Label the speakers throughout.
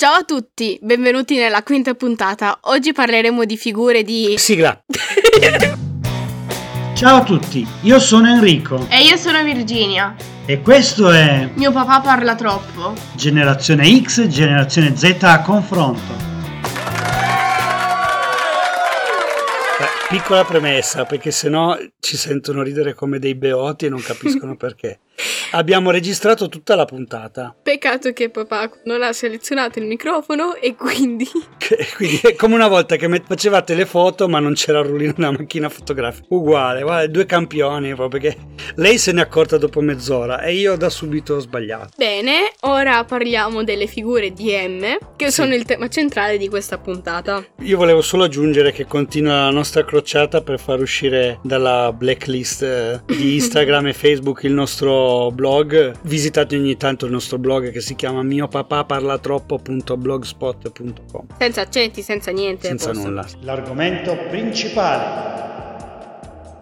Speaker 1: Ciao a tutti, benvenuti nella quinta puntata. Oggi parleremo di figure di...
Speaker 2: Sigla.
Speaker 3: Ciao a tutti, io sono Enrico
Speaker 4: E io sono Virginia.
Speaker 3: e questo è
Speaker 4: Mio papà parla troppo.
Speaker 3: Generazione X, Generazione Z a confronto.
Speaker 2: Beh, piccola premessa, perché sennò ci sentono ridere come dei beoti e non capiscono perché. Abbiamo registrato tutta la puntata.
Speaker 1: Peccato che papà non ha selezionato il microfono e quindi...
Speaker 2: Che- Quindi è come una volta che facevate le foto, ma non c'era il rullino della macchina fotografica. Uguale, guarda, due campioni proprio che lei se ne è accorta dopo mezz'ora e io da subito ho sbagliato.
Speaker 1: Bene, ora parliamo delle figure di M, che
Speaker 2: Sì.
Speaker 1: sono il tema centrale di questa puntata.
Speaker 2: Io volevo solo aggiungere che continua la nostra crociata per far uscire dalla blacklist eh, di Instagram e Facebook il nostro blog. Visitate ogni tanto il nostro blog che si chiama miopapaparlatroppo.blogspot.com
Speaker 1: Senza accenti, senza niente.
Speaker 2: senza
Speaker 1: posso.
Speaker 2: nulla.
Speaker 3: L'argomento principale.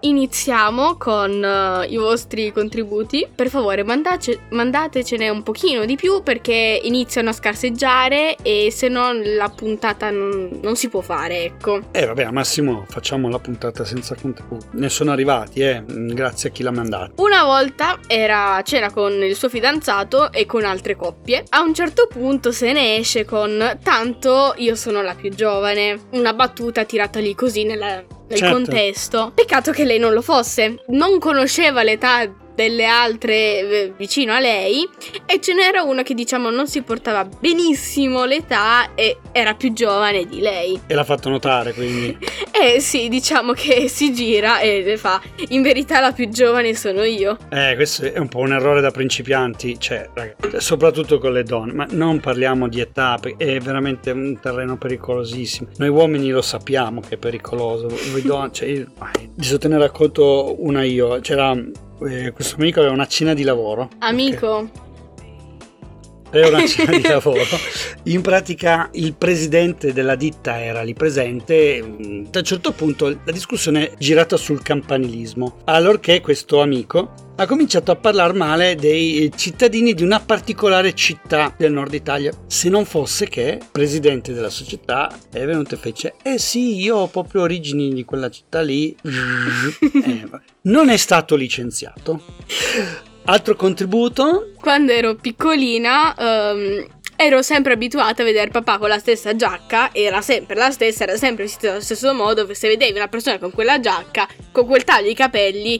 Speaker 1: Iniziamo con eh, i vostri contributi. Per favore, mandace- mandatecene un pochino di più perché iniziano a scarseggiare e se no la puntata non, non si può fare, ecco.
Speaker 2: E vabbè, massimo facciamo la puntata senza contenuti. Ne sono arrivati, eh, mm, grazie a chi l'ha mandato.
Speaker 1: Una volta era a cena con il suo fidanzato e con altre coppie. A un certo punto se ne esce con tanto io sono la più giovane. Una battuta tirata lì così nella- nel
Speaker 2: Certo.
Speaker 1: contesto. Peccato che lei non lo fosse. Non conosceva l'età delle altre eh, vicino a lei e ce n'era una che diciamo non si portava benissimo l'età e era più giovane di lei.
Speaker 2: E l'ha fatto notare, quindi.
Speaker 1: E sì, diciamo che si gira e le fa in verità la più giovane sono io.
Speaker 2: Eh, questo è un po' un errore da principianti, cioè, ragazzi, soprattutto con le donne, ma non parliamo di età, è veramente un terreno pericolosissimo. Noi uomini lo sappiamo che è pericoloso, voi donne, cioè, io, di te ne racconto una io, c'era eh, questo amico aveva una cena di lavoro.
Speaker 1: Amico,
Speaker 2: Era una cena di lavoro. In pratica il presidente della ditta era lì presente. mm, A un certo punto la discussione è girata sul campanilismo. Allorché questo amico ha cominciato a parlare male dei cittadini di una particolare città del nord Italia. Se non fosse che il presidente della società è venuto e fece: Eh sì, io ho proprio origini di quella città lì. Eh, non è stato licenziato. Altro contributo?
Speaker 1: quando ero piccolina ehm, ero sempre abituata a vedere papà con la stessa giacca, era sempre la stessa, era sempre vestito allo stesso modo, se vedevi una persona con quella giacca, con quel taglio di capelli,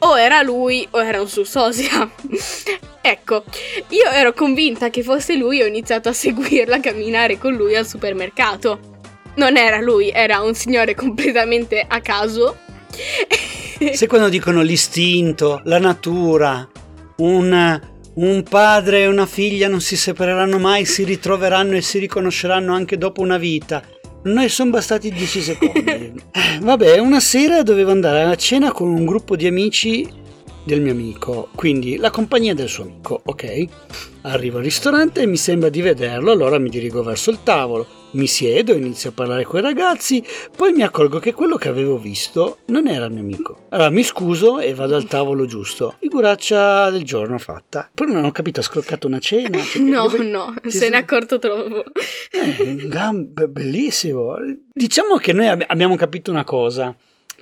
Speaker 1: o era lui o era un suo sosia. ecco, io ero convinta che fosse lui e ho iniziato a seguirlo, a camminare con lui al supermercato. Non era lui, era un signore completamente a caso.
Speaker 2: Se quando dicono l'istinto, la natura, un, un padre e una figlia non si separeranno mai, si ritroveranno e si riconosceranno anche dopo una vita. Noi sono bastati 10 secondi. Eh, Vabbè, una sera dovevo andare a cena con un gruppo di amici del mio amico, quindi la compagnia del suo amico, ok? Arrivo al ristorante e mi sembra di vederlo, allora mi dirigo verso il tavolo, mi siedo, inizio a parlare con i ragazzi, poi mi accorgo che quello che avevo visto non era il mio amico. Allora mi scuso e vado al tavolo giusto. Figuraccia del giorno fatta. Poi non ho capito, ha scroccato una cena. Cioè,
Speaker 1: No,
Speaker 2: dove-
Speaker 1: no, se
Speaker 2: sono-
Speaker 1: ne è accorto troppo.
Speaker 2: eh, gambe, bellissimo. Diciamo che noi ab- abbiamo capito una cosa,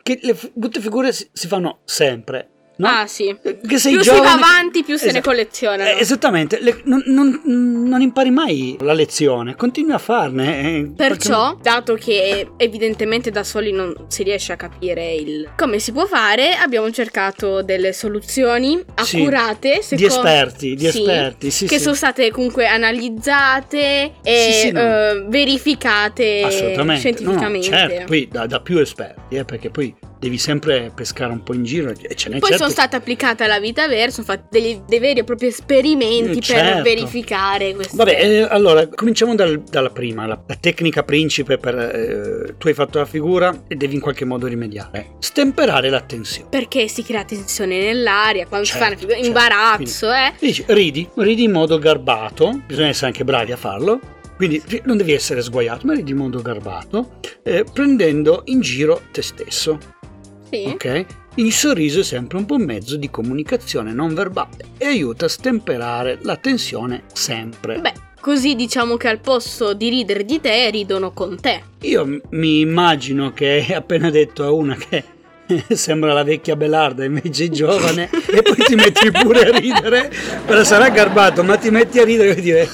Speaker 2: che le f- brutte figure si, si fanno sempre. No?
Speaker 1: Ah, sì.
Speaker 2: Che sei
Speaker 1: più si
Speaker 2: giovane-
Speaker 1: va avanti, più se ne
Speaker 2: Esatto.
Speaker 1: collezionano.
Speaker 2: Eh, esattamente, Le- non, non- non impari mai la lezione, continui a farne. eh,
Speaker 1: Perciò, dato che evidentemente da soli non si riesce a capire il come si può fare, abbiamo cercato delle soluzioni
Speaker 2: Sì,
Speaker 1: accurate,
Speaker 2: di esperti, di
Speaker 1: sì,
Speaker 2: esperti, sì,
Speaker 1: che sono state comunque analizzate e
Speaker 2: no.
Speaker 1: eh, verificate
Speaker 2: Assolutamente, no,
Speaker 1: scientificamente.
Speaker 2: certo, poi da, da più esperti, eh, perché poi devi sempre pescare un po' in giro e ce n'è
Speaker 1: Poi
Speaker 2: certo
Speaker 1: sono state applicate alla vita vera, sono fatti degli- dei veri e propri esperimenti
Speaker 2: Eh,
Speaker 1: per
Speaker 2: certo.
Speaker 1: verificare queste
Speaker 2: Vabbè, eh, allora cominciamo dal- dalla prima, la, la tecnica principe per eh, tu hai fatto la figura e devi in qualche modo rimediare. Stemperare la tensione.
Speaker 1: Perché si crea tensione nell'aria quando si fa una
Speaker 2: Certo,
Speaker 1: figura,
Speaker 2: certo.
Speaker 1: imbarazzo, eh.
Speaker 2: Dici, ridi, ridi in modo garbato, bisogna essere anche bravi a farlo. Quindi non devi essere sguaiato, ma ridi in modo garbato, eh, prendendo in giro te stesso.
Speaker 1: Sì.
Speaker 2: Ok? Il sorriso è sempre un buon mezzo di comunicazione non verbale e aiuta a stemperare la tensione sempre.
Speaker 1: Beh, così diciamo che al posto di ridere di te ridono con te.
Speaker 2: Io m- mi immagino che hai appena detto a una che sembra la vecchia Belarda invece è giovane e poi ti metti pure a ridere, però sarà garbato, ma ti metti a ridere e dire...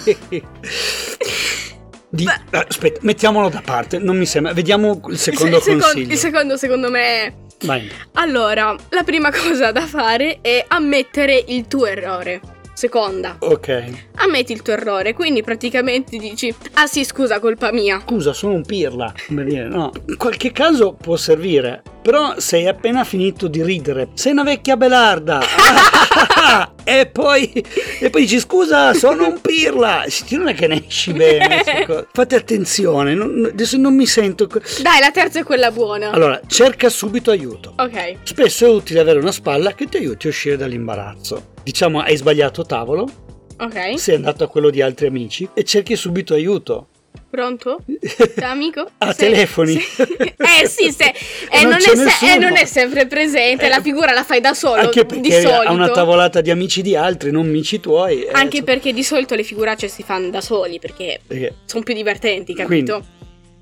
Speaker 2: Di- aspetta, mettiamolo da parte, non mi sembra. Vediamo il secondo
Speaker 1: il, secondo,
Speaker 2: consiglio.
Speaker 1: il secondo secondo me
Speaker 2: Vai.
Speaker 1: Allora, la prima cosa da fare è ammettere il tuo errore. Seconda,
Speaker 2: Ok.
Speaker 1: ammetti il tuo errore, quindi praticamente dici, ah sì, scusa, colpa mia.
Speaker 2: Scusa, sono un pirla. Come dire, no. In qualche caso può servire. Però sei appena finito di ridere. Sei una vecchia belarda. e poi. E poi dici: Scusa, sono un pirla. Sì, Non è che ne esci bene. Fate attenzione. non- adesso non mi sento.
Speaker 1: Dai, la terza è quella buona.
Speaker 2: Allora, cerca subito aiuto.
Speaker 1: Ok,
Speaker 2: Spesso è utile avere una spalla che ti aiuti a uscire dall'imbarazzo. Diciamo, hai sbagliato tavolo,
Speaker 1: ok,
Speaker 2: sei andato a quello di altri amici e cerchi subito aiuto.
Speaker 1: Pronto? Amico?
Speaker 2: Ah,
Speaker 1: Sei-
Speaker 2: telefoni.
Speaker 1: sei- Eh sì, se, e
Speaker 2: Non
Speaker 1: non, è se-
Speaker 2: nessuno.
Speaker 1: e non è sempre presente,
Speaker 2: Eh,
Speaker 1: la figura la fai da solo,
Speaker 2: Anche
Speaker 1: di
Speaker 2: perché
Speaker 1: solito.
Speaker 2: ha una tavolata di amici di altri, non amici tuoi. eh,
Speaker 1: Anche
Speaker 2: insomma,
Speaker 1: perché di solito le figuracce si fanno da soli, perché
Speaker 2: perché-
Speaker 1: sono più divertenti,
Speaker 2: Quindi,
Speaker 1: capito?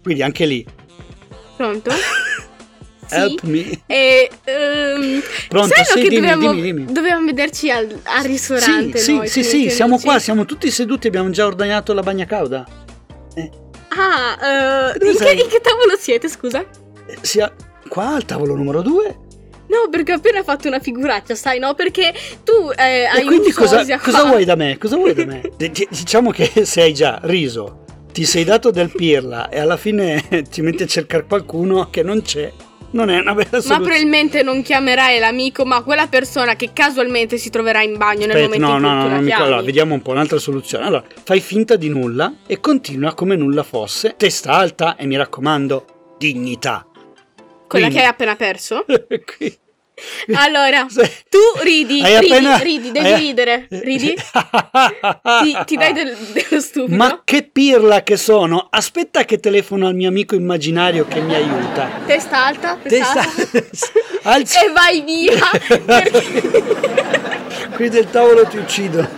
Speaker 2: quindi anche lì.
Speaker 1: Pronto? Sì.
Speaker 2: Help me.
Speaker 1: E, ehm,
Speaker 2: Pronto,
Speaker 1: sai
Speaker 2: sì,
Speaker 1: che
Speaker 2: dimmi,
Speaker 1: dovevamo,
Speaker 2: dimmi, dimmi.
Speaker 1: dovevamo vederci al, al
Speaker 2: Sì,
Speaker 1: ristorante
Speaker 2: sì,
Speaker 1: noi,
Speaker 2: sì, sì,
Speaker 1: tenuti.
Speaker 2: siamo qua, siamo tutti seduti, abbiamo già ordinato la bagna cauda.
Speaker 1: Ah, eh,
Speaker 2: Dove
Speaker 1: in, che,
Speaker 2: sei?
Speaker 1: in che tavolo siete, scusa?
Speaker 2: Eh, Sia qua al tavolo numero due.
Speaker 1: No, perché ho appena fatto una figuraccia, sai, no? Perché tu eh, hai
Speaker 2: quindi cosa, cosa vuoi da me? Cosa vuoi da me? D- d- Diciamo che se hai già riso, ti sei dato del pirla e alla fine ti metti a cercare qualcuno che non c'è, non è una bella
Speaker 1: Ma
Speaker 2: soluzione.
Speaker 1: probabilmente non chiamerai l'amico, ma quella persona che casualmente si troverà in bagno nel
Speaker 2: Aspetta,
Speaker 1: momento
Speaker 2: no,
Speaker 1: in cui
Speaker 2: no,
Speaker 1: tu
Speaker 2: no,
Speaker 1: la chiami.
Speaker 2: allora, vediamo un po' un'altra soluzione. Allora, fai finta di nulla e continua come nulla fosse, testa alta e mi raccomando, dignità.
Speaker 1: Quella
Speaker 2: Quindi-
Speaker 1: che hai appena perso? Allora, tu ridi,
Speaker 2: Hai
Speaker 1: ridi,
Speaker 2: appena-
Speaker 1: ridi, devi
Speaker 2: hai-
Speaker 1: ridere. Ridi? Ti, ti dai del- dello stupido?
Speaker 2: Ma che pirla che sono! Aspetta che telefono al mio amico immaginario che mi aiuta.
Speaker 1: Testa alta, testa,
Speaker 2: Testa
Speaker 1: alta. E vai via.
Speaker 2: Qui del tavolo ti uccido.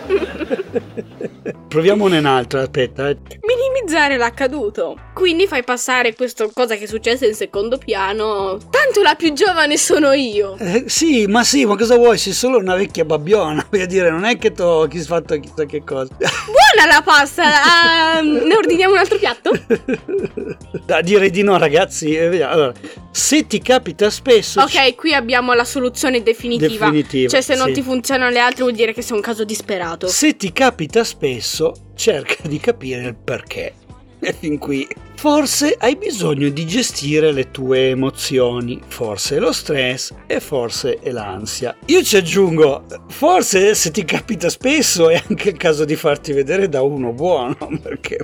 Speaker 2: Proviamone un'altra, aspetta. eh.
Speaker 1: Minimizzare l'accaduto. Quindi fai passare questa cosa che è successa in secondo piano. Tanto la più giovane sono io.
Speaker 2: Eh, sì, ma sì, ma cosa vuoi? Sei solo una vecchia babbiona. Voglio dire, non è che ti ho fatto chissà che cosa.
Speaker 1: Buona la pasta. ah, ne ordiniamo un altro piatto?
Speaker 2: Da direi di no, ragazzi. Eh. Allora, se ti capita spesso.
Speaker 1: Ok, qui abbiamo la soluzione definitiva.
Speaker 2: Definitiva,
Speaker 1: Cioè, se non
Speaker 2: sì.
Speaker 1: ti funzionano le altre, vuol dire che sei un caso disperato.
Speaker 2: Se ti capita spesso, cerca di capire il perché. E fin qui. Forse hai bisogno di gestire le tue emozioni, forse è lo stress e forse è l'ansia. Io ci aggiungo, forse se ti capita spesso è anche il caso di farti vedere da uno buono, perché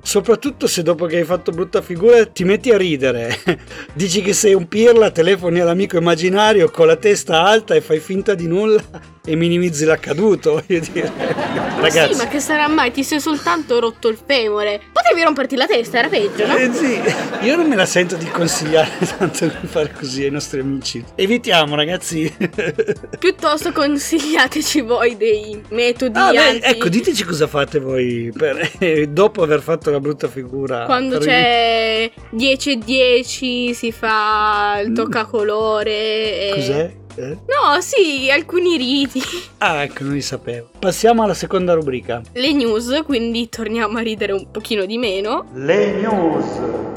Speaker 2: soprattutto se dopo che hai fatto brutta figura ti metti a ridere, dici che sei un pirla, telefoni all'amico immaginario con la testa alta e fai finta di nulla e minimizzi l'accaduto, voglio dire. Ragazzi,
Speaker 1: Sì, ma che sarà mai? Ti sei soltanto rotto il femore. Potevi romperti la testa, era peggio, no?
Speaker 2: Eh sì, io non me la sento di consigliare tanto di fare così ai nostri amici. Evitiamo, ragazzi.
Speaker 1: Piuttosto consigliateci voi dei metodi
Speaker 2: Ah, beh, ecco, diteci cosa fate voi per- eh, dopo aver fatto la brutta figura.
Speaker 1: Quando c'è 10 e 10 si fa il
Speaker 2: Mm.
Speaker 1: toccacolore. E...
Speaker 2: Cos'è? Eh?
Speaker 1: No, sì, alcuni riti.
Speaker 2: Ah, ecco, non li sapevo. Passiamo alla seconda rubrica.
Speaker 1: Le news, quindi torniamo a ridere un pochino di meno.
Speaker 3: Le news.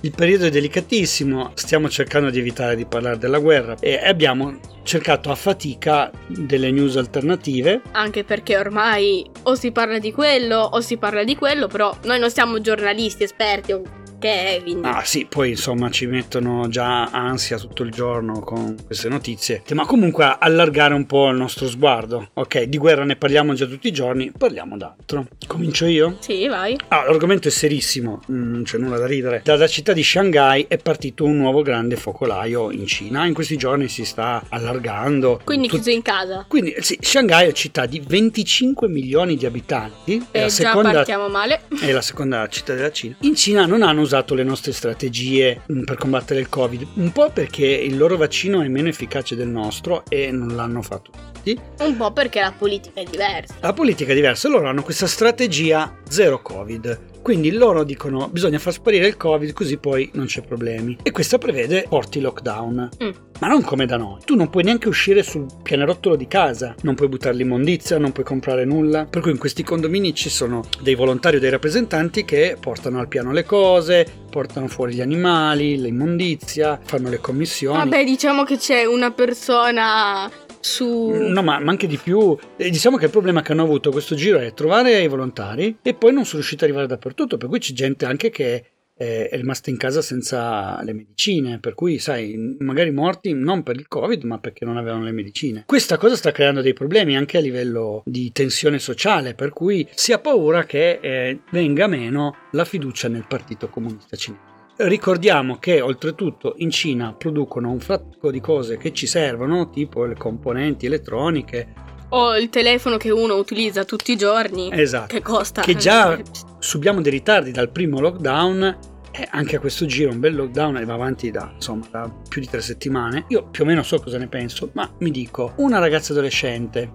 Speaker 2: Il periodo è delicatissimo, stiamo cercando di evitare di parlare della guerra e abbiamo cercato a fatica delle news alternative.
Speaker 1: Anche perché ormai o si parla di quello o si parla di quello, però noi non siamo giornalisti esperti o è, quindi...
Speaker 2: Ah sì, poi insomma ci mettono già ansia tutto il giorno con queste notizie, ma comunque allargare un po' il nostro sguardo. Ok, di guerra ne parliamo già tutti i giorni, parliamo d'altro. Comincio io?
Speaker 1: Sì, vai.
Speaker 2: Ah, l'argomento è serissimo, mm, non c'è nulla da ridere. Dalla città di Shanghai è partito un nuovo grande focolaio in Cina. In questi giorni si sta allargando.
Speaker 1: Quindi
Speaker 2: Tut-
Speaker 1: chiuso in casa.
Speaker 2: Quindi sì, Shanghai è città di 25 milioni di abitanti. È
Speaker 1: E
Speaker 2: la
Speaker 1: già
Speaker 2: seconda
Speaker 1: partiamo male.
Speaker 2: è la seconda città della Cina. In Cina non hanno usato usato le nostre strategie mm, per combattere il Covid, un po' perché il loro vaccino è meno efficace del nostro e non l'hanno fatto tutti.
Speaker 1: Un po' perché la politica è diversa.
Speaker 2: La politica è diversa, loro hanno questa strategia zero Covid. Quindi loro dicono bisogna far sparire il Covid così poi non c'è problemi. E questa prevede porti lockdown.
Speaker 1: Mm.
Speaker 2: Ma non come da noi. Tu non puoi neanche uscire sul pianerottolo di casa, non puoi buttare l'immondizia, non puoi comprare nulla. Per cui in questi condomini ci sono dei volontari o dei rappresentanti che portano al piano le cose, portano fuori gli animali, l'immondizia, fanno le commissioni.
Speaker 1: Vabbè, diciamo che c'è una persona su...
Speaker 2: No, ma, ma anche di più. E diciamo che il problema che hanno avuto questo giro è trovare i volontari e poi non sono riusciti ad arrivare dappertutto, per cui c'è gente anche che è rimasta in casa senza le medicine, per cui sai, magari morti non per il Covid, ma perché non avevano le medicine. Questa cosa sta creando dei problemi anche a livello di tensione sociale, per cui si ha paura che eh, venga meno la fiducia nel Partito Comunista Cinese. Ricordiamo che oltretutto in Cina producono un fracco di cose che ci servono, tipo le componenti elettroniche.
Speaker 1: O il telefono che uno utilizza tutti i giorni.
Speaker 2: Esatto.
Speaker 1: Che costa.
Speaker 2: Che già subiamo dei ritardi dal primo lockdown. E anche a questo giro un bel lockdown e va avanti da, insomma, da più di tre settimane. Io più o meno so cosa ne penso, ma mi dico, una ragazza adolescente,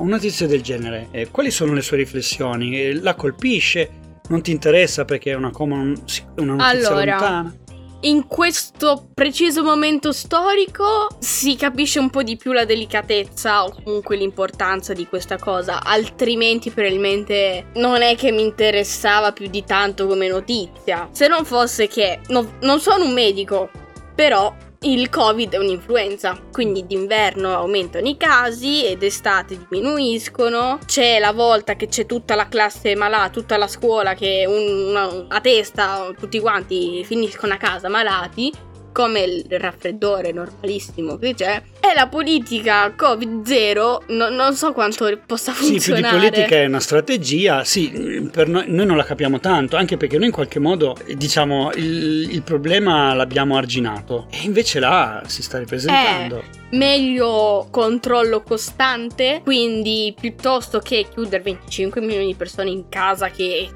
Speaker 2: una notizia del genere, eh, quali sono le sue riflessioni? Eh, la colpisce? Non ti interessa perché è una, una notizia
Speaker 1: allora,
Speaker 2: lontana?
Speaker 1: In questo preciso momento storico si capisce un po' di più la delicatezza o comunque l'importanza di questa cosa, altrimenti probabilmente non è che mi interessava più di tanto come notizia. Se non fosse che no, non sono un medico, però il Covid è un'influenza, quindi d'inverno aumentano i casi ed estate diminuiscono. C'è la volta che c'è tutta la classe malata, tutta la scuola che una, a testa tutti quanti finiscono a casa malati come il raffreddore normalissimo che c'è, e la politica Covid-0 no, non so quanto possa funzionare.
Speaker 2: Sì, più di politica è una strategia, sì, per noi, noi, non la capiamo tanto, anche perché noi in qualche modo, diciamo, il, il problema l'abbiamo arginato, e invece là si sta ripresentando.
Speaker 1: Eh meglio controllo costante, quindi piuttosto che chiudere 25 milioni di persone in casa che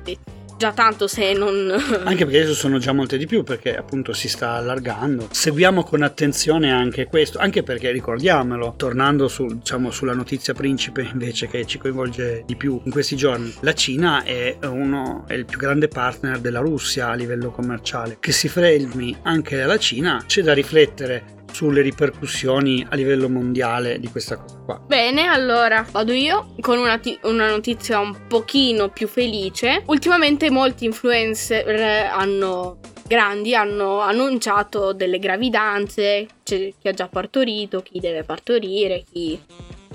Speaker 1: già tanto se non...
Speaker 2: Anche perché adesso sono già molte di più perché appunto si sta allargando. Seguiamo con attenzione anche questo, anche perché ricordiamolo, tornando su, diciamo, sulla notizia principe invece che ci coinvolge di più in questi giorni, la Cina è, uno, è il più grande partner della Russia a livello commerciale. Che si fermi anche alla Cina c'è da riflettere sulle ripercussioni a livello mondiale di questa cosa qua.
Speaker 1: Bene, allora vado io con una, t- una notizia un pochino più felice. Ultimamente molti influencer hanno grandi hanno annunciato delle gravidanze, c'è chi ha già partorito, chi deve partorire, chi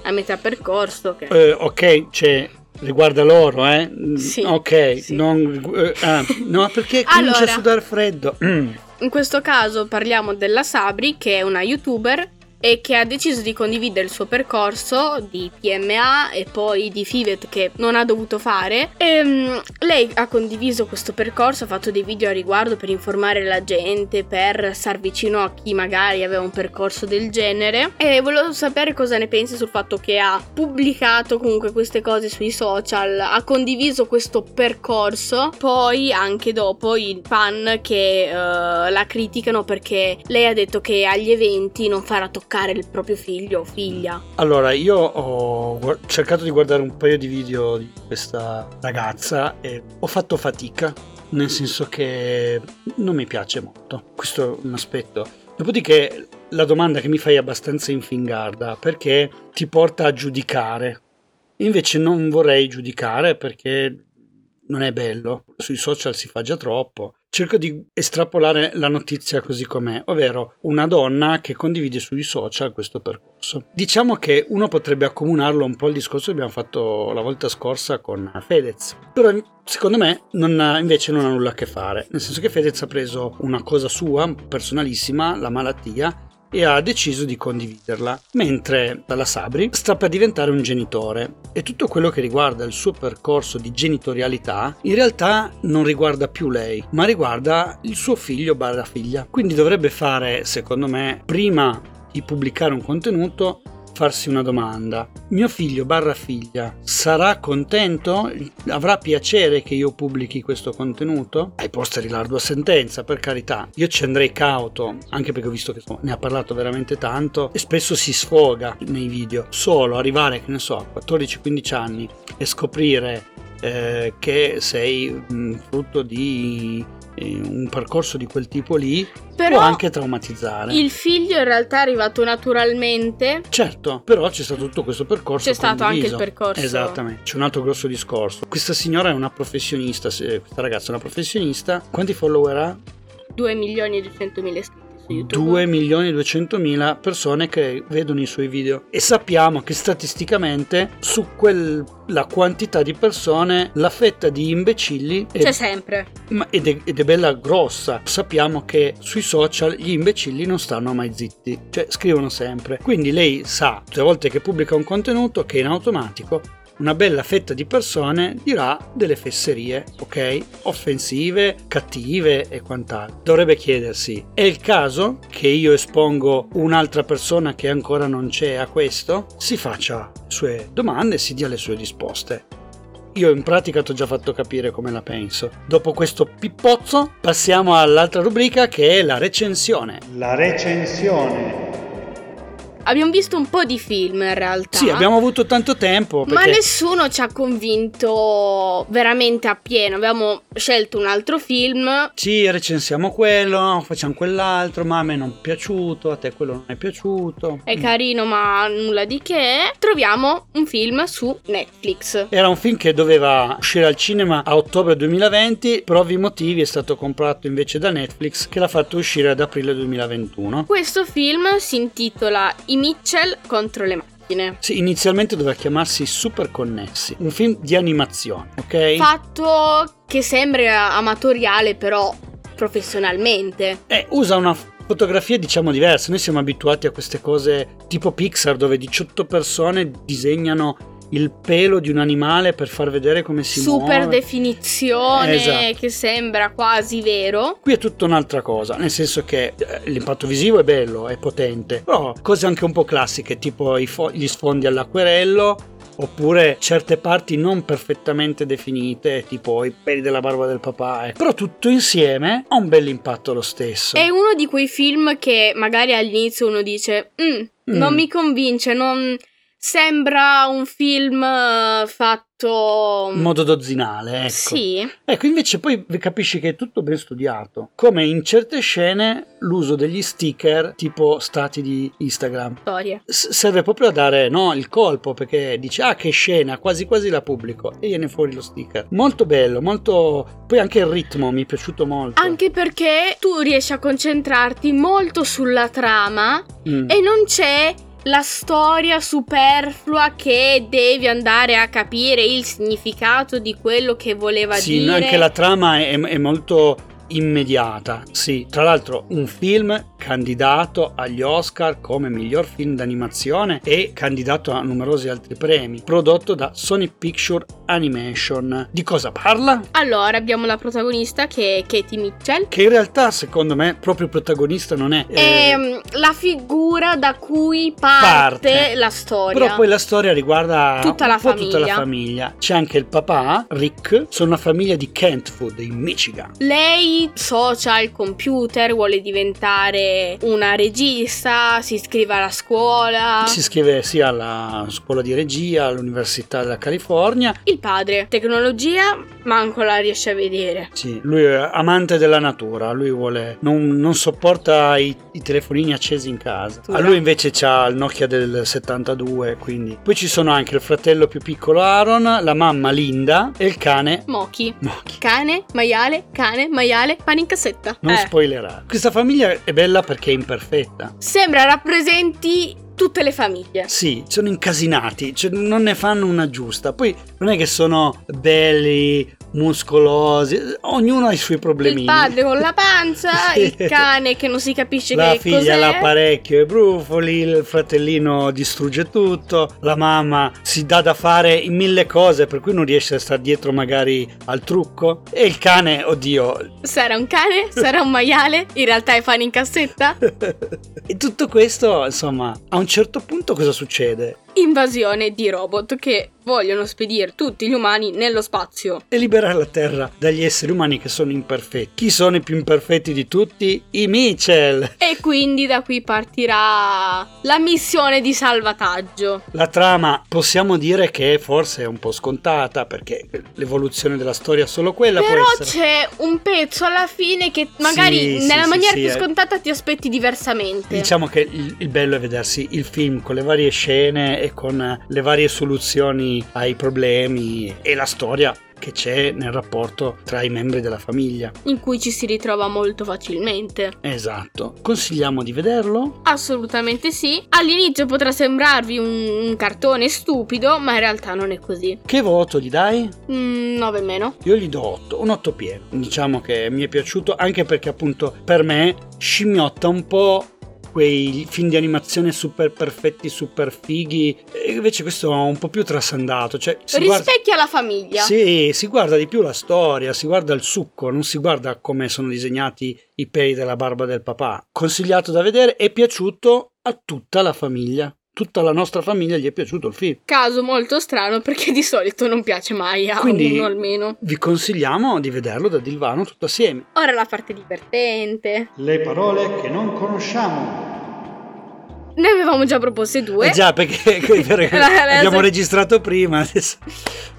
Speaker 1: è a metà percorso. Che...
Speaker 2: Eh, ok, c'è riguarda loro, eh?
Speaker 1: Sì.
Speaker 2: Ok,
Speaker 1: sì.
Speaker 2: Non, eh, ah, no, perché comincia
Speaker 1: allora,
Speaker 2: a sudare freddo. Mm.
Speaker 1: In questo caso parliamo della Sabri, che è una youtuber e che ha deciso di condividere il suo percorso di PMA e poi di FIVET che non ha dovuto fare. E, um, lei ha condiviso questo percorso, ha fatto dei video a riguardo per informare la gente, per star vicino a chi magari aveva un percorso del genere. E volevo sapere cosa ne pensi sul fatto che ha pubblicato comunque queste cose sui social, ha condiviso questo percorso, poi anche dopo i fan che uh, la criticano perché lei ha detto che agli eventi non farà toccare toccare il proprio figlio o figlia.
Speaker 2: Allora, io ho cercato di guardare un paio di video di questa ragazza e ho fatto fatica, nel senso che non mi piace molto. Questo è un aspetto. Dopodiché la domanda che mi fai è abbastanza infingarda perché ti porta a giudicare. Invece non vorrei giudicare perché non è bello. Sui social si fa già troppo cerco di estrapolare la notizia così com'è, ovvero una donna che condivide sui social questo percorso. Diciamo che uno potrebbe accomunarlo un po' al discorso che abbiamo fatto la volta scorsa con Fedez, però secondo me non ha, invece non ha nulla a che fare, nel senso che Fedez ha preso una cosa sua, personalissima, la malattia, e ha deciso di condividerla, mentre la Sabri sta per diventare un genitore e tutto quello che riguarda il suo percorso di genitorialità in realtà non riguarda più lei, ma riguarda il suo figlio barra figlia. Quindi dovrebbe fare, secondo me, prima di pubblicare un contenuto, farsi una domanda. Mio figlio barra figlia sarà contento? Avrà piacere che io pubblichi questo contenuto? Ai posteri l'ardua sentenza, per carità. Io ci andrei cauto, anche perché ho visto che ne ha parlato veramente tanto e spesso si sfoga nei video. Solo arrivare, che ne so, a 14-15 anni e scoprire eh, che sei mh, frutto di un percorso di quel tipo lì
Speaker 1: Però
Speaker 2: può anche traumatizzare.
Speaker 1: il figlio in realtà è arrivato naturalmente.
Speaker 2: Certo, però c'è stato tutto questo percorso.
Speaker 1: C'è stato anche il
Speaker 2: condiviso.
Speaker 1: percorso.
Speaker 2: Esattamente, c'è un altro grosso discorso. Questa signora è una professionista, questa ragazza è una professionista. Quanti follower ha?
Speaker 1: 2 milioni e 200 mila iscritti su YouTube.
Speaker 2: 2 milioni e 200 mila persone che vedono i suoi video e sappiamo che statisticamente su quella quantità di persone la fetta di imbecilli è,
Speaker 1: C'è sempre.
Speaker 2: ma- ed, è, ed è bella grossa sappiamo che sui social gli imbecilli non stanno mai zitti cioè scrivono sempre quindi lei sa tutte le volte che pubblica un contenuto che in automatico una bella fetta di persone dirà delle fesserie, ok? Offensive, cattive e quant'altro. Dovrebbe chiedersi, è il caso che io espongo un'altra persona che ancora non c'è a questo? Si faccia le sue domande e si dia le sue risposte. Io in pratica ti ho già fatto capire come la penso. Dopo questo pippozzo passiamo all'altra rubrica che è la recensione.
Speaker 3: La recensione.
Speaker 1: Abbiamo visto un po' di film in realtà.
Speaker 2: Sì, abbiamo avuto tanto tempo.
Speaker 1: Ma
Speaker 2: perché-
Speaker 1: nessuno ci ha convinto veramente appieno. Abbiamo scelto un altro film.
Speaker 2: Sì, recensiamo quello, facciamo quell'altro, ma a me non è piaciuto, a te quello non è piaciuto.
Speaker 1: È carino, ma nulla di che. Troviamo un film su Netflix.
Speaker 2: Era un film che doveva uscire al cinema a ottobre 2020, per ovvi motivi è stato comprato invece da Netflix che l'ha fatto uscire ad aprile 2021.
Speaker 1: Questo film si intitola I Mitchell contro le macchine.
Speaker 2: Sì, inizialmente doveva chiamarsi Super Connessi, un film di animazione, ok?
Speaker 1: Fatto che sembra amatoriale, però professionalmente.
Speaker 2: Eh, usa una fotografia diciamo diversa, noi siamo abituati a queste cose tipo Pixar dove 18 persone disegnano il pelo di un animale per far vedere come si
Speaker 1: Super
Speaker 2: muove.
Speaker 1: definizione
Speaker 2: Esatto.
Speaker 1: che sembra quasi vero.
Speaker 2: Qui è tutta un'altra cosa, nel senso che eh, l'impatto visivo è bello, è potente, però cose anche un po' classiche, tipo fo- gli sfondi all'acquerello, oppure certe parti non perfettamente definite, tipo i peli della barba del papà, eh. però tutto insieme ha un bel impatto lo stesso.
Speaker 1: È uno di quei film che magari all'inizio uno dice "Mm, non
Speaker 2: Mm.
Speaker 1: mi convince, non sembra un film eh, fatto
Speaker 2: in modo dozzinale, ecco.
Speaker 1: Sì,
Speaker 2: Ecco, invece poi capisci che è tutto ben studiato. Come in certe scene l'uso degli sticker tipo stati di Instagram.
Speaker 1: storie.
Speaker 2: S- serve proprio a dare no, il colpo perché dice ah che scena quasi quasi la pubblico e viene fuori lo sticker molto bello molto poi anche il ritmo mi è piaciuto molto
Speaker 1: Anche perché tu riesci a concentrarti molto sulla trama
Speaker 2: Mm.
Speaker 1: e non c'è la storia superflua che devi andare a capire il significato di quello che voleva
Speaker 2: sì
Speaker 1: dire.
Speaker 2: anche la trama è, è molto immediata sì tra l'altro un film candidato agli Oscar come miglior film d'animazione e candidato a numerosi altri premi prodotto da Sony Picture Animation di cosa parla?
Speaker 1: Allora abbiamo la protagonista che è Katie Mitchell.
Speaker 2: che in realtà secondo me proprio protagonista non è
Speaker 1: È
Speaker 2: eh,
Speaker 1: mm, la figura da cui parte,
Speaker 2: Parte.
Speaker 1: la storia.
Speaker 2: Però poi la storia riguarda
Speaker 1: Tutta la
Speaker 2: tutta la
Speaker 1: famiglia.
Speaker 2: C'è anche il papà, Rick, sono una famiglia di Kentwood in Michigan.
Speaker 1: Lei socia il computer, vuole diventare una regista, si iscrive alla scuola.
Speaker 2: Si iscrive sia alla scuola di regia, all'Università della California.
Speaker 1: Il padre, tecnologia, manco la riesce a vedere.
Speaker 2: Sì, lui è amante della natura, lui vuole, non, non sopporta i, i telefonini accesi in casa. A lui invece c'ha il Nokia del 72, quindi. Poi ci sono anche il fratello più piccolo Aaron, la mamma Linda e il cane
Speaker 1: Mochi.
Speaker 2: Moki.
Speaker 1: Cane, maiale, cane, maiale, pane in cassetta.
Speaker 2: Non
Speaker 1: Eh.
Speaker 2: spoilerare. Questa famiglia è bella perché è imperfetta.
Speaker 1: Sembra rappresenti tutte le famiglie.
Speaker 2: Sì, sono incasinati, cioè non ne fanno una giusta. Poi non è che sono belli muscolosi, ognuno ha i suoi problemi.
Speaker 1: Il padre con la panza, il cane che non si capisce
Speaker 2: La
Speaker 1: che
Speaker 2: figlia
Speaker 1: cos'è.
Speaker 2: l'apparecchio e brufoli, il fratellino distrugge tutto, la mamma si dà da fare in mille cose per cui non riesce a stare dietro magari al trucco e il cane, oddio,
Speaker 1: Sarà un cane? Sarà un maiale? In realtà è fan in cassetta?
Speaker 2: e tutto questo, insomma, a un certo punto cosa succede?
Speaker 1: Invasione di robot che vogliono spedire tutti gli umani nello spazio.
Speaker 2: E liberare la Terra dagli esseri umani che sono imperfetti. Chi sono i più imperfetti di tutti? I Mitchell.
Speaker 1: E quindi da qui partirà la missione di salvataggio.
Speaker 2: La trama possiamo dire che forse è un po' scontata perché l'evoluzione della storia è solo quella
Speaker 1: Però c'è un pezzo alla fine che magari
Speaker 2: Sì,
Speaker 1: nella
Speaker 2: sì,
Speaker 1: maniera
Speaker 2: sì,
Speaker 1: più
Speaker 2: eh.
Speaker 1: scontata ti aspetti diversamente.
Speaker 2: Diciamo che il, il bello è vedersi il film con le varie scene e con le varie soluzioni ai problemi e la storia che c'è nel rapporto tra i membri della famiglia.
Speaker 1: In cui ci si ritrova molto facilmente.
Speaker 2: Esatto. Consigliamo di vederlo?
Speaker 1: Assolutamente sì. All'inizio potrà sembrarvi un, un cartone stupido, ma in realtà non è così.
Speaker 2: Che voto gli dai?
Speaker 1: Mm, 9 meno.
Speaker 2: Io gli do 8, un 8 pieno. Diciamo che mi è piaciuto anche perché appunto per me scimmiotta un po' quei film di animazione super perfetti, super fighi. E invece questo è un po' più trasandato. Cioè, si guarda...
Speaker 1: Rispecchia la famiglia.
Speaker 2: Sì, si guarda di più la storia, si guarda il succo, non si guarda come sono disegnati i peli della barba del papà. Consigliato da vedere, è piaciuto a tutta la famiglia. Tutta la nostra famiglia gli è piaciuto il film.
Speaker 1: Caso molto strano perché di solito non piace mai a
Speaker 2: Quindi-
Speaker 1: uno almeno.
Speaker 2: Vi consigliamo di vederlo da Dilvano tutto assieme.
Speaker 1: Ora la parte divertente.
Speaker 3: Le parole che non conosciamo.
Speaker 1: Ne avevamo già proposte due.
Speaker 2: Eh già, perché abbiamo registrato prima. Adesso.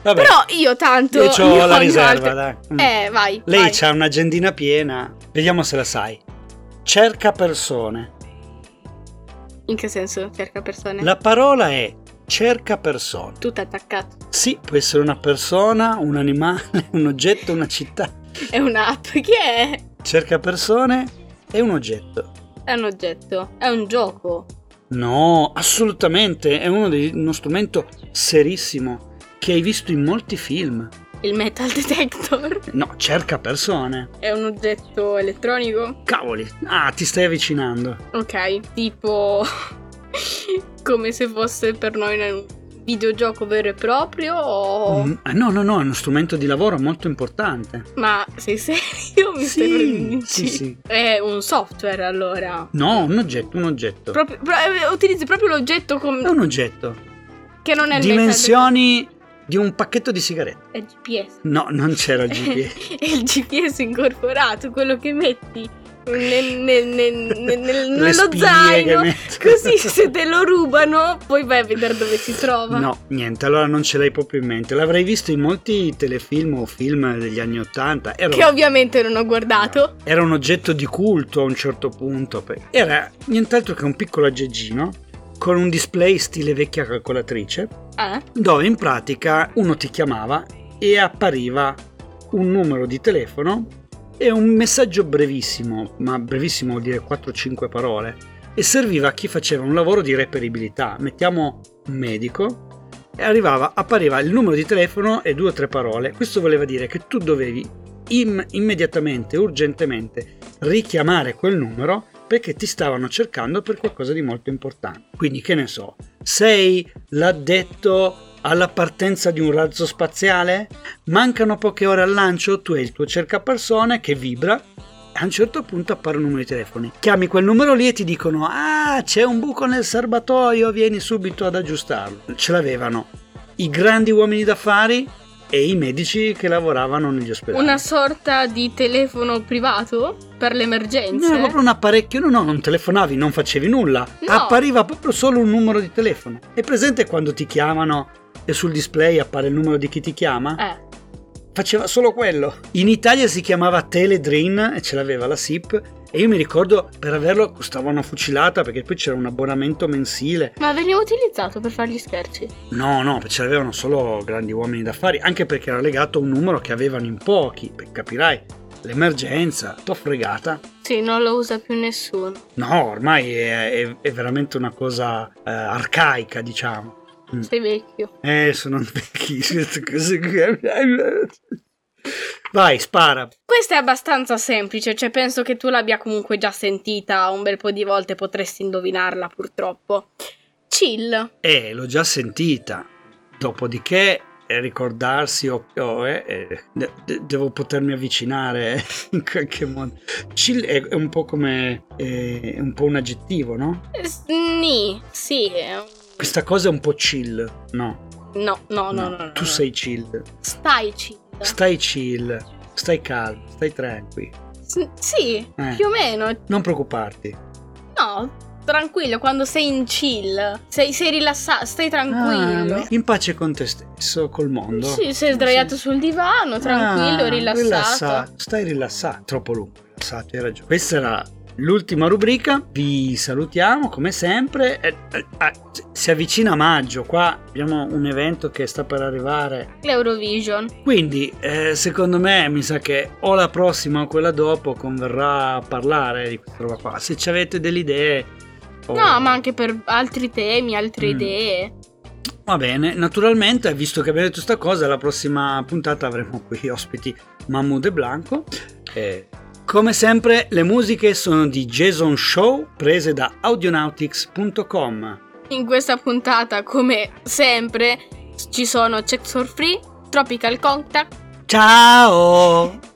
Speaker 2: Vabbè,
Speaker 1: Però io tanto.
Speaker 2: io ho la riserva, dai. Mm.
Speaker 1: Eh, vai.
Speaker 2: Lei
Speaker 1: vai.
Speaker 2: c'ha un'agendina piena. Vediamo se la sai. Cerca persone.
Speaker 1: In che senso cerca persone?
Speaker 2: La parola è cerca persone.
Speaker 1: Tutto attaccato.
Speaker 2: Sì, può essere una persona, un animale, un oggetto, una città.
Speaker 1: È un'app. Che è?
Speaker 2: Cerca persone è un oggetto.
Speaker 1: È un oggetto. È un gioco.
Speaker 2: No, assolutamente, è uno, dei, uno strumento serissimo che hai visto in molti film.
Speaker 1: Il metal detector.
Speaker 2: No, cerca persone.
Speaker 1: È un oggetto elettronico.
Speaker 2: Cavoli, ah, ti stai avvicinando.
Speaker 1: Ok. Tipo. come se fosse per noi un videogioco vero e proprio. O...
Speaker 2: Mm, eh, no, no, no, è uno strumento di lavoro molto importante.
Speaker 1: Ma sei serio? Mi
Speaker 2: sì,
Speaker 1: giro?
Speaker 2: sì.
Speaker 1: È un software allora.
Speaker 2: No, un oggetto, un oggetto.
Speaker 1: Proprio, pro- eh, utilizzi proprio l'oggetto
Speaker 2: È
Speaker 1: com-
Speaker 2: un oggetto.
Speaker 1: che non è
Speaker 2: Dimensioni di un pacchetto di sigarette.
Speaker 1: È il GPS.
Speaker 2: No, non c'era il GPS.
Speaker 1: è il GPS incorporato, quello che metti nel- nel- nel- nello zaino. Così se te lo rubano, poi vai a vedere dove si trova.
Speaker 2: No, niente, allora non ce l'hai proprio in mente. L'avrei visto in molti telefilm o film degli anni Ottanta.
Speaker 1: Che ovviamente non ho guardato.
Speaker 2: era un oggetto di culto a un certo punto. Era nient'altro che un piccolo aggeggino con un display stile vecchia calcolatrice,
Speaker 1: Eh?
Speaker 2: dove in pratica uno ti chiamava e appariva un numero di telefono e un messaggio brevissimo, ma brevissimo vuol dire 4-5 parole, e serviva a chi faceva un lavoro di reperibilità. Mettiamo un medico e arrivava, appariva il numero di telefono e due o tre parole. Questo voleva dire che tu dovevi im- immediatamente, urgentemente richiamare quel numero perché ti stavano cercando per qualcosa di molto importante. Quindi che ne so, sei l'addetto alla partenza di un razzo spaziale? Mancano poche ore al lancio, tu hai il tuo cercapersone che vibra a un certo punto appare un numero di telefono. Chiami quel numero lì e ti dicono "Ah, c'è un buco nel serbatoio, vieni subito ad aggiustarlo". Ce l'avevano i grandi uomini d'affari e i medici che lavoravano negli ospedali.
Speaker 1: Una sorta di telefono privato per le
Speaker 2: No,
Speaker 1: emergenze.
Speaker 2: era proprio un apparecchio, no, no, non telefonavi, non facevi nulla.
Speaker 1: No.
Speaker 2: Appariva proprio solo un numero di telefono. È presente quando ti chiamano e sul display appare il numero di chi ti chiama?
Speaker 1: Eh.
Speaker 2: Faceva solo quello. In Italia si chiamava Teledrin e ce l'aveva la SIP. E io mi ricordo per averlo costava una fucilata perché poi c'era un abbonamento mensile.
Speaker 1: Ma veniva utilizzato per fare gli scherzi.
Speaker 2: No, no, ce l'avevano solo grandi uomini d'affari, anche perché era legato a un numero che avevano in pochi. Capirai, l'emergenza, t'ho fregata.
Speaker 1: Sì, non lo usa più nessuno.
Speaker 2: No, ormai è, è- è veramente una cosa eh, arcaica, diciamo.
Speaker 1: Sei vecchio.
Speaker 2: Eh, sono vecchissimo. Vai, spara.
Speaker 1: Questa è abbastanza semplice, cioè penso che tu l'abbia comunque già sentita un bel po' di volte, potresti indovinarla purtroppo. Chill.
Speaker 2: Eh, l'ho già sentita. Dopodiché eh, ricordarsi o, o, eh, eh, de- de- devo potermi avvicinare in qualche modo. Chill è, è un po' come eh, è un po' un aggettivo, no?
Speaker 1: Eh, sì. un-
Speaker 2: Questa cosa è un po' chill, no?
Speaker 1: No, no, no, no. no,
Speaker 2: tu
Speaker 1: no.
Speaker 2: sei chill.
Speaker 1: Stai chill.
Speaker 2: Stai chill, stai calmo, stai tranquillo.
Speaker 1: S- sì,
Speaker 2: Eh.
Speaker 1: più o meno.
Speaker 2: Non preoccuparti.
Speaker 1: No, tranquillo, quando sei in chill, sei, sei rilassato, stai tranquillo.
Speaker 2: Ah, in pace con te stesso, col mondo.
Speaker 1: Sì, sei sdraiato sul divano, tranquillo,
Speaker 2: Ah,
Speaker 1: rilassato.
Speaker 2: rilassa- Stai rilassato. Troppo lungo, rilassato, hai ragione. Questa era l'ultima rubrica. Vi salutiamo come sempre. Eh, eh, si avvicina maggio. Qua abbiamo un evento che sta per arrivare.
Speaker 1: L'Eurovision.
Speaker 2: Quindi, eh, secondo me, mi sa che o la prossima o quella dopo converrà parlare di questa roba qua. Se ci avete delle idee. o-
Speaker 1: No, ma anche per altri temi, altre
Speaker 2: Mm.
Speaker 1: idee.
Speaker 2: Va bene, naturalmente, visto che abbiamo detto sta cosa, la prossima puntata avremo qui ospiti Mahmoud e Blanco. E come sempre, le musiche sono di Jason Show, prese da audionautics.com.
Speaker 1: In questa puntata, come sempre, ci sono Checks for Free, Tropical Contact
Speaker 2: Ciao!